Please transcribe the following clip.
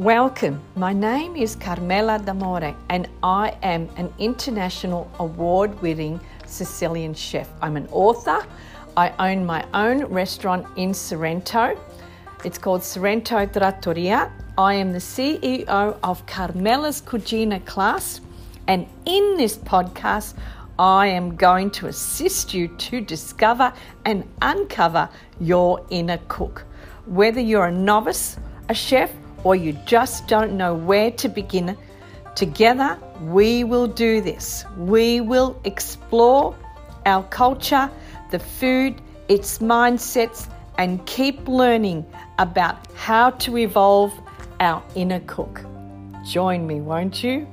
Welcome. My name is Carmela D'Amore and I am an international award winning Sicilian chef. I'm an author. I own my own restaurant in Sorrento. It's called Sorrento Trattoria. I am the CEO of Carmela's Cucina class, and in this podcast, I am going to assist you to discover and uncover your inner cook. Whether you're a novice, a chef, or you just don't know where to begin, together we will do this. We will explore our culture, the food, its mindsets, and keep learning about how to evolve our inner cook. Join me, won't you?